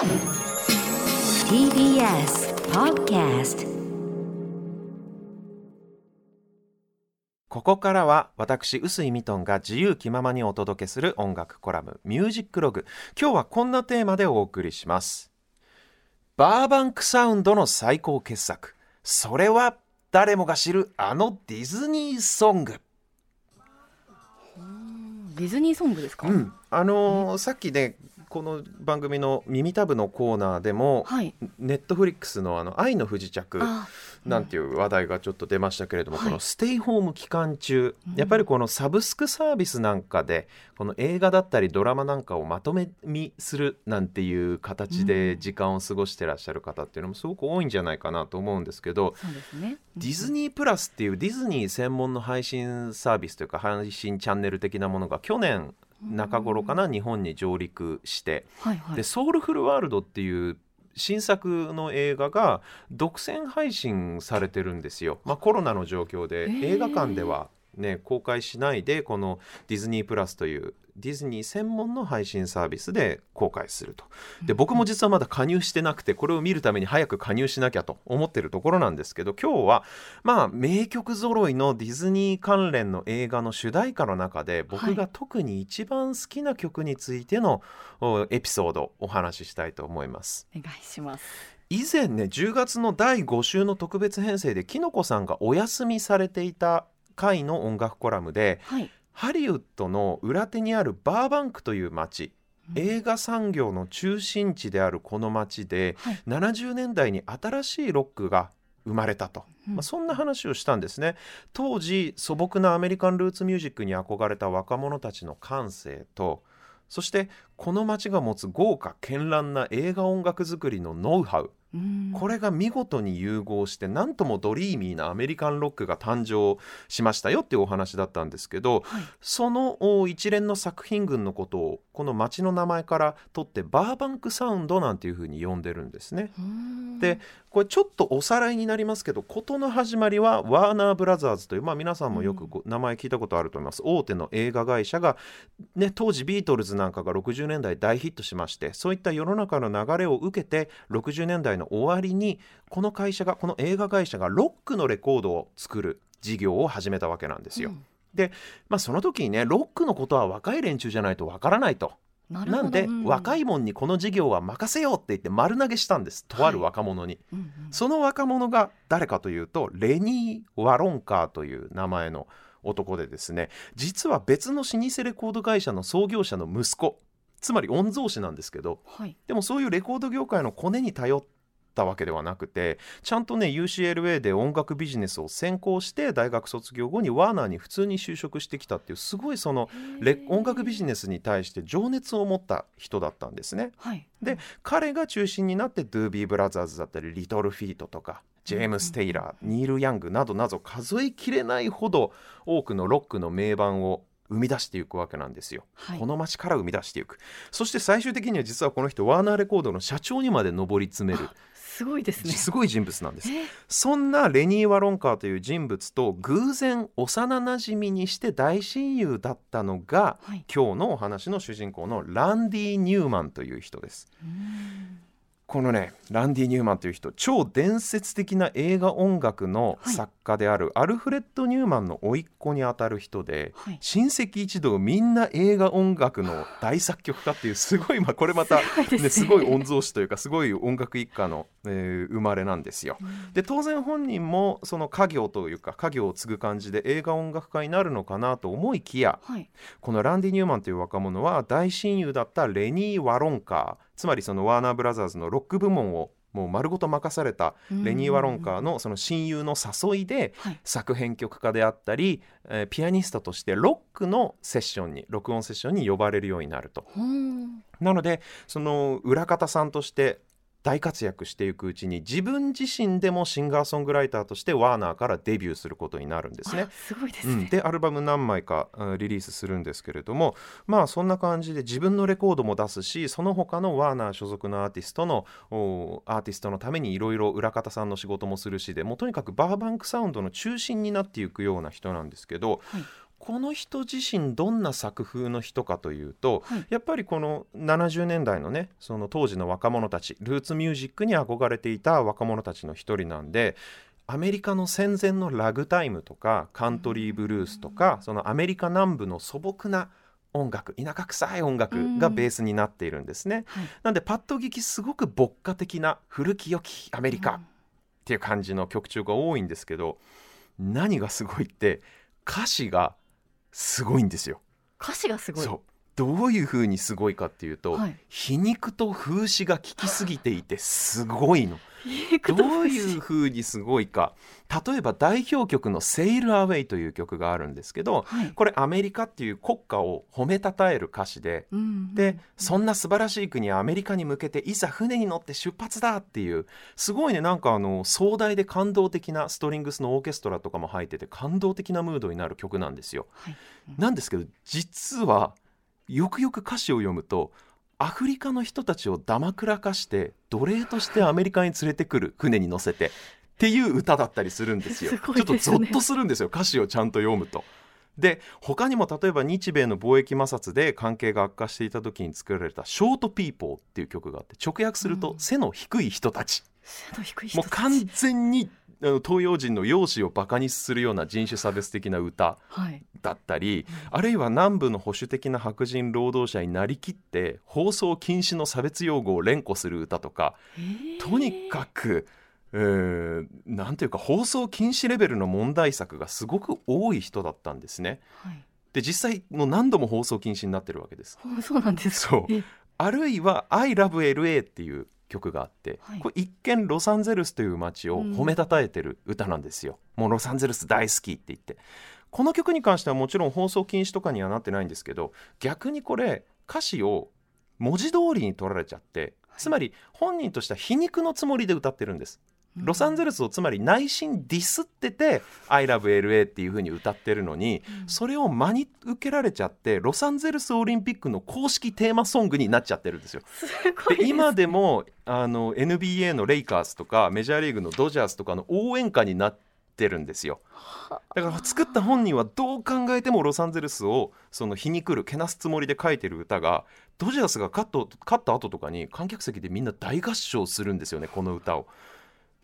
TBS Podcast ここからは私臼井ミトンが自由気ままにお届けする音楽コラム「ミュージックログ」今日はこんなテーマでお送りします。バーバンクサウンドの最高傑作。それは誰もが知るあのディズニーソング。ディズニーソングですか、うん。あのーさっきねこの番組の「耳たぶ」のコーナーでも、はい。ネットフリックスのあの「愛の不時着」あ。なんていう話題がちょっと出ましたけれども、はい。このステイホーム期間中、やっぱりこのサブスクサービスなんかでこの映画だったりドラマなんかをまとめ見するなんていう形で時間を過ごしてらっしゃる方っていうのもすごく多いんじゃないかなと思うんですけど、ディズニープラスっていうディズニー専門の配信サービスというか配信チャンネル的なものが去年中頃かな日本に上陸して。はいはい。で「ソウルフルワールド」っていう新作の映画が独占配信されてるんですよ、まあ、コロナの状況で。映画館では、ね、公開しないでこのディズニープラスというディズニー専門の配信サービスで公開すると。で僕も実はまだ加入してなくてこれを見るために早く加入しなきゃと思ってるところなんですけど今日はまあ名曲揃いのディズニー関連の映画の主題歌の中で僕が特に一番好きな曲についてのおエピソードをお話ししたいと思います。お願いします。以前ね10月の第5週の特別編成できのこさんがお休みされていた回の音楽コラムではい。ハリウッドの裏手にあるバーバンクという街映画産業の中心地であるこの街ではい。70年代に新しいロックが生まれたと、うん。まあ、そんな話をしたんですね。当時素朴なアメリカンルーツミュージックに憧れた若者たちの感性とそしてこの街が持つ豪華絢爛な映画音楽作りのノウハウ。うんこれが見事に融合してなんともドリーミーなアメリカンロックが誕生しましたよっていうお話だったんですけどはい。そのお一連の作品群のことをこの街の名前から取ってバーバンクサウンドなんていうふうに呼んでるんですね。うん。でこれちょっとおさらいになりますけど事の始まりはワーナーブラザーズという、まあ、皆さんもよくご名前聞いたことあると思います。大手の映画会社が、ね、当時ビートルズなんかが60年代大ヒットしましてそういった世の中の流れを受けて60年代の終わりにこの会社がこの映画会社がロックのレコードを作る事業を始めたわけなんですよ。うん。まあ、その時にねロックのことは若い連中じゃないとわからないと。ななんで、うん。若いもんにこの事業は任せようって言って丸投げしたんです。とある若者に。うんうんその若者が誰かというとレニー・ワロンカーという名前の男でですね実は別の老舗レコード会社の創業者の息子つまり御曹司なんですけどはい。でもそういうレコード業界のコネに頼ったわけではなくてちゃんとね UCLA で音楽ビジネスを専攻して大学卒業後にワーナーに普通に就職してきたっていうすごいそのレ音楽ビジネスに対して情熱を持った人だったんですね。はい。で彼が中心になってドゥービーブラザーズだったりリトルフィートとかジェームス・テイラーニール・ヤングなどなど数えきれないほど多くのロックの名盤を生み出していくわけなんですよ、はい。この街から生み出していく。そして最終的には実はこの人ワーナーレコードの社長にまで上り詰めるすごいですね。すごい人物なんです。え？そんなレニー・ワロンカーという人物と偶然幼なじみにして大親友だったのがはい。今日のお話の主人公のランディ・ニューマンという人です。うんこのねランディ・ニューマンという人超伝説的な映画音楽の作家であるアルフレッド・ニューマンの甥っ子にあたる人で、はい。親戚一同みんな映画音楽の大作曲家っていうすごい、まあ、これまた、ね、すごい御曹司というかすごい音楽一家の、えー生まれなんですよ。で当然本人もその家業というか家業を継ぐ感じで映画音楽家になるのかなと思いきやはい。このランディ・ニューマンという若者は大親友だったレニー・ワロンカーつまりそのワーナーブラザーズのロック部門をもう丸ごと任されたレニー・ワロンカーのその親友の誘いではい。作編曲家であったり、えーピアニストとしてロックのセッションに録音セッションに呼ばれるようになると。う。んなのでその裏方さんとして大活躍していくうちに自分自身でもシンガーソングライターとしてワーナーからデビューすることになるんですね。あ。すごいですうん、ねでアルバム何枚かうんリリースするんですけれどもまあそんな感じで自分のレコードも出すしその他のワーナー所属のアーティストのおアーティストのためにいろいろ裏方さんの仕事もするしでもうとにかくバーバンクサウンドの中心になっていくような人なんですけど、はいこの人自身どんな作風の人かというと、はい。やっぱりこの70年代のねその当時の若者たちルーツミュージックに憧れていた若者たちの一人なんでアメリカの戦前のラグタイムとかカントリーブルースとかそのアメリカ南部の素朴な音楽田舎臭い音楽がベースになっているんですね。はい。なんでパッと聞きすごく牧歌的な古き良きアメリカっていう感じの曲調が多いんですけど何がすごいって歌詞がすごいんですよ。歌詞がすごい。どういう風にすごいかっていうと、はい。皮肉と風刺が効きすぎていてすごいの。どどういう風にすごいか。例えば代表曲の「セイルアウェイ」という曲があるんですけどはい。これアメリカっていう国家を褒めたたえる歌詞でうんでそんな素晴らしい国アメリカに向けていざ船に乗って出発だっていうすごいね。なんかあの壮大で感動的なストリングスのオーケストラとかも入ってて感動的なムードになる曲なんですよ。はい。なんですけど実はよくよく歌詞を読むとアフリカの人たちをだまくらかして奴隷としてアメリカに連れてくる船に乗せてっていう歌だったりするんですよ。すごちょっとゾッとするんですよ歌詞をちゃんと読むと。で他にも例えば日米の貿易摩擦で関係が悪化していた時に作られた「ショートピーポー」っていう曲があって直訳するとうん背の低い人たち、背の低い人たちもう完全にあの東洋人の容姿をバカにするような人種差別的な歌はい。だったり、あるいは南部の保守的な白人労働者になりきって放送禁止の差別用語を連呼する歌とかとにかく、えーなんていうか放送禁止レベルの問題作がすごく多い人だったんですね。はい。で実際もう何度も放送禁止になってるわけです。あ そうなんですか。そうえあるいは「I love LA」っていう曲があって、はいこれ一見ロサンゼルスという街を褒めたたえてる歌なんですよ。もうロサンゼルス大好きって言ってこの曲に関してはもちろん放送禁止とかにはなってないんですけど逆にこれ歌詞を文字通りに取られちゃってつまり本人としては皮肉のつもりで歌ってるんです。ロサンゼルスをつまり内心ディスってて「I love LA」っていう風に歌ってるのに、それを真に受けられちゃってロサンゼルスオリンピックの公式テーマソングになっちゃってるんですよ。で今でもあの NBA のレイカーズとかメジャーリーグのドジャースとかの応援歌になってるんですよ。だから作った本人はどう考えてもロサンゼルスをその皮肉るけなすつもりで書いてる歌がドジャースが勝った後とかに観客席でみんな大合唱するんですよねこの歌を。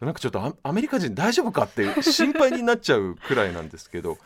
なんかちょっとアアメリカ人大丈夫かって心配になっちゃうくらいなんですけど。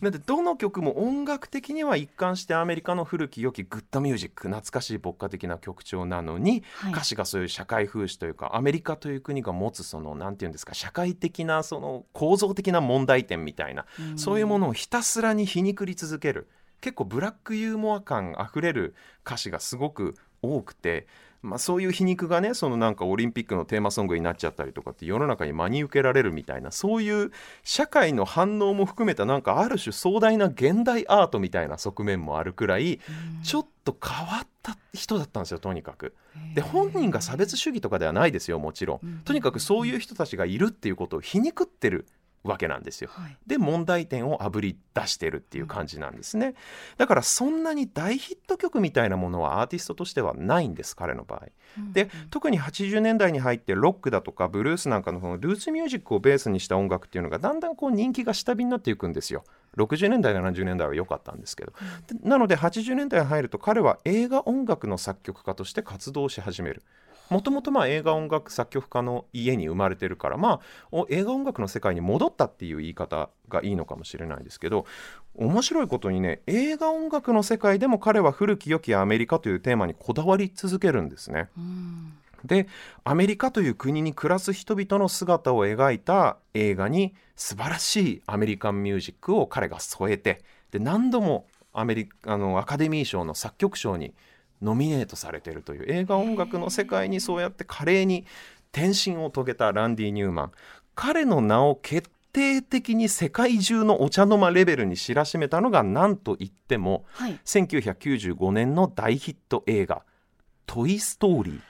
なんでどの曲も音楽的には一貫してアメリカの古き良きグッドミュージック懐かしい牧歌的な曲調なのに、はい。歌詞がそういう社会風刺というかアメリカという国が持つそのなんていうんですか社会的なその構造的な問題点みたいな、そういうものをひたすらに皮肉り続ける結構ブラックユーモア感あふれる歌詞がすごく多くて、まあ、そういう皮肉がねそのなんかオリンピックのテーマソングになっちゃったりとかって世の中に真に受けられるみたいなそういう社会の反応も含めたなんかある種壮大な現代アートみたいな側面もあるくらいちょっと変わった人だったんですよとにかく。で本人が差別主義とかではないですよもちろん。とにかくそういう人たちがいるっていうことを皮肉ってるわけなんですよ。はい。で問題点をあぶり出してるっていう感じなんですね。だからそんなに大ヒット曲みたいなものはアーティストとしてはないんです彼の場合。で特に80年代に入ってロックだとかブルースなんかのそのルーツミュージックをベースにした音楽っていうのがだんだんこう人気が下火になっていくんですよ。60年代70年代は良かったんですけど、でなので80年代に入ると彼は映画音楽の作曲家として活動し始めるもともとまあ映画音楽作曲家の家に生まれてるからまあお映画音楽の世界に戻ったっていう言い方がいいのかもしれないですけど面白いことにね映画音楽の世界でも彼は古き良きアメリカというテーマにこだわり続けるんですね。うんでアメリカという国に暮らす人々の姿を描いた映画に素晴らしいアメリカンミュージックを彼が添えてで何度もアメリあのアカデミー賞の作曲賞にノミネートされているという映画音楽の世界にそうやって華麗に転身を遂げたランディ・ニューマン。彼の名を決定的に世界中のお茶の間レベルに知らしめたのが何と言ってもはい。1995年の大ヒット映画「トイ・ストーリー」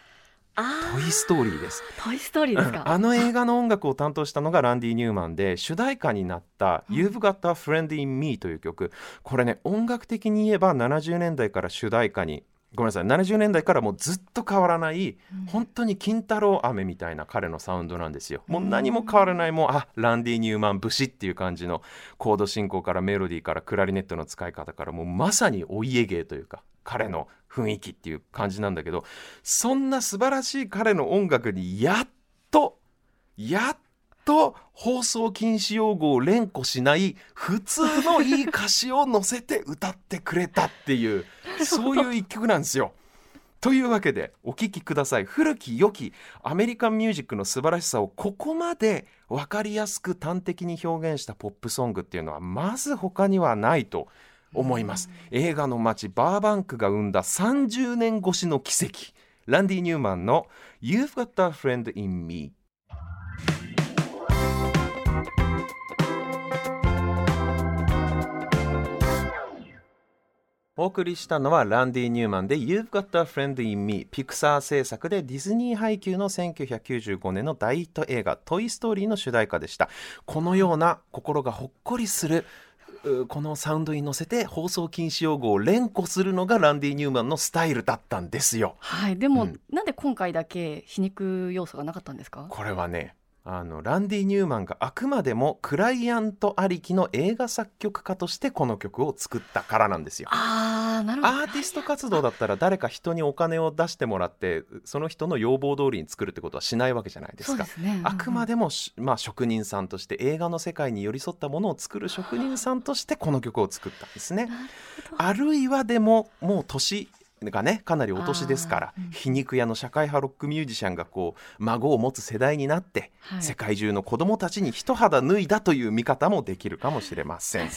あトイ・ストー。リーです。トイストーリーですか、あの映画の音楽を担当したのがランディ・ニューマンで主題歌になった「You've Got a Friend in Me」という曲。これね音楽的に言えば70年代から主題歌にごめんなさい。70年代からもうずっと変わらない、本当に金太郎飴みたいな彼のサウンドなんですよ。もう何も変わらないもうあランディ・ニューマン節っていう感じのコード進行からメロディーからクラリネットの使い方からもうまさにお家芸というか彼の雰囲気っていう感じなんだけどそんな素晴らしい彼の音楽にやっとやっと放送禁止用語を連呼しない普通のいい歌詞を乗せて歌ってくれたっていう そういう一曲なんですよ。というわけでお聴きください。古き良きアメリカンミュージックの素晴らしさをここまで分かりやすく端的に表現したポップソングっていうのはまず他にはないと思います。映画の街バーバンクが生んだ30年越しの奇跡。ランディ・ニューマンの「You've Got a Friend in Me」お送りしたのはランディ・ニューマンで You've Got a Friend in Me ピクサー制作でディズニー配給の1995年の大ヒット映画トイ・ストーリーの主題歌でした。このような心がほっこりするうこのサウンドに乗せて放送禁止用語を連呼するのがランディ・ニューマンのスタイルだったんですよ。はい、でも、うん。なんで今回だけ皮肉要素がなかったんですか？これはねあのランディ・ニューマンがあくまでもクライアントありきの映画作曲家としてこの曲を作ったからなんですよああ、なるほど。アーティスト活動だったら誰か人にお金を出してもらってその人の要望通りに作るってことはしないわけじゃないですか。あくまで。でもし、まあ、職人さんとして映画の世界に寄り添ったものを作る職人さんとしてこの曲を作ったんですね。あるいはでももう年がねかなりお年ですから、うん。皮肉屋の社会派ロックミュージシャンがこう孫を持つ世代になって、はい。世界中の子供たちに一肌脱いだという見方もできるかもしれません。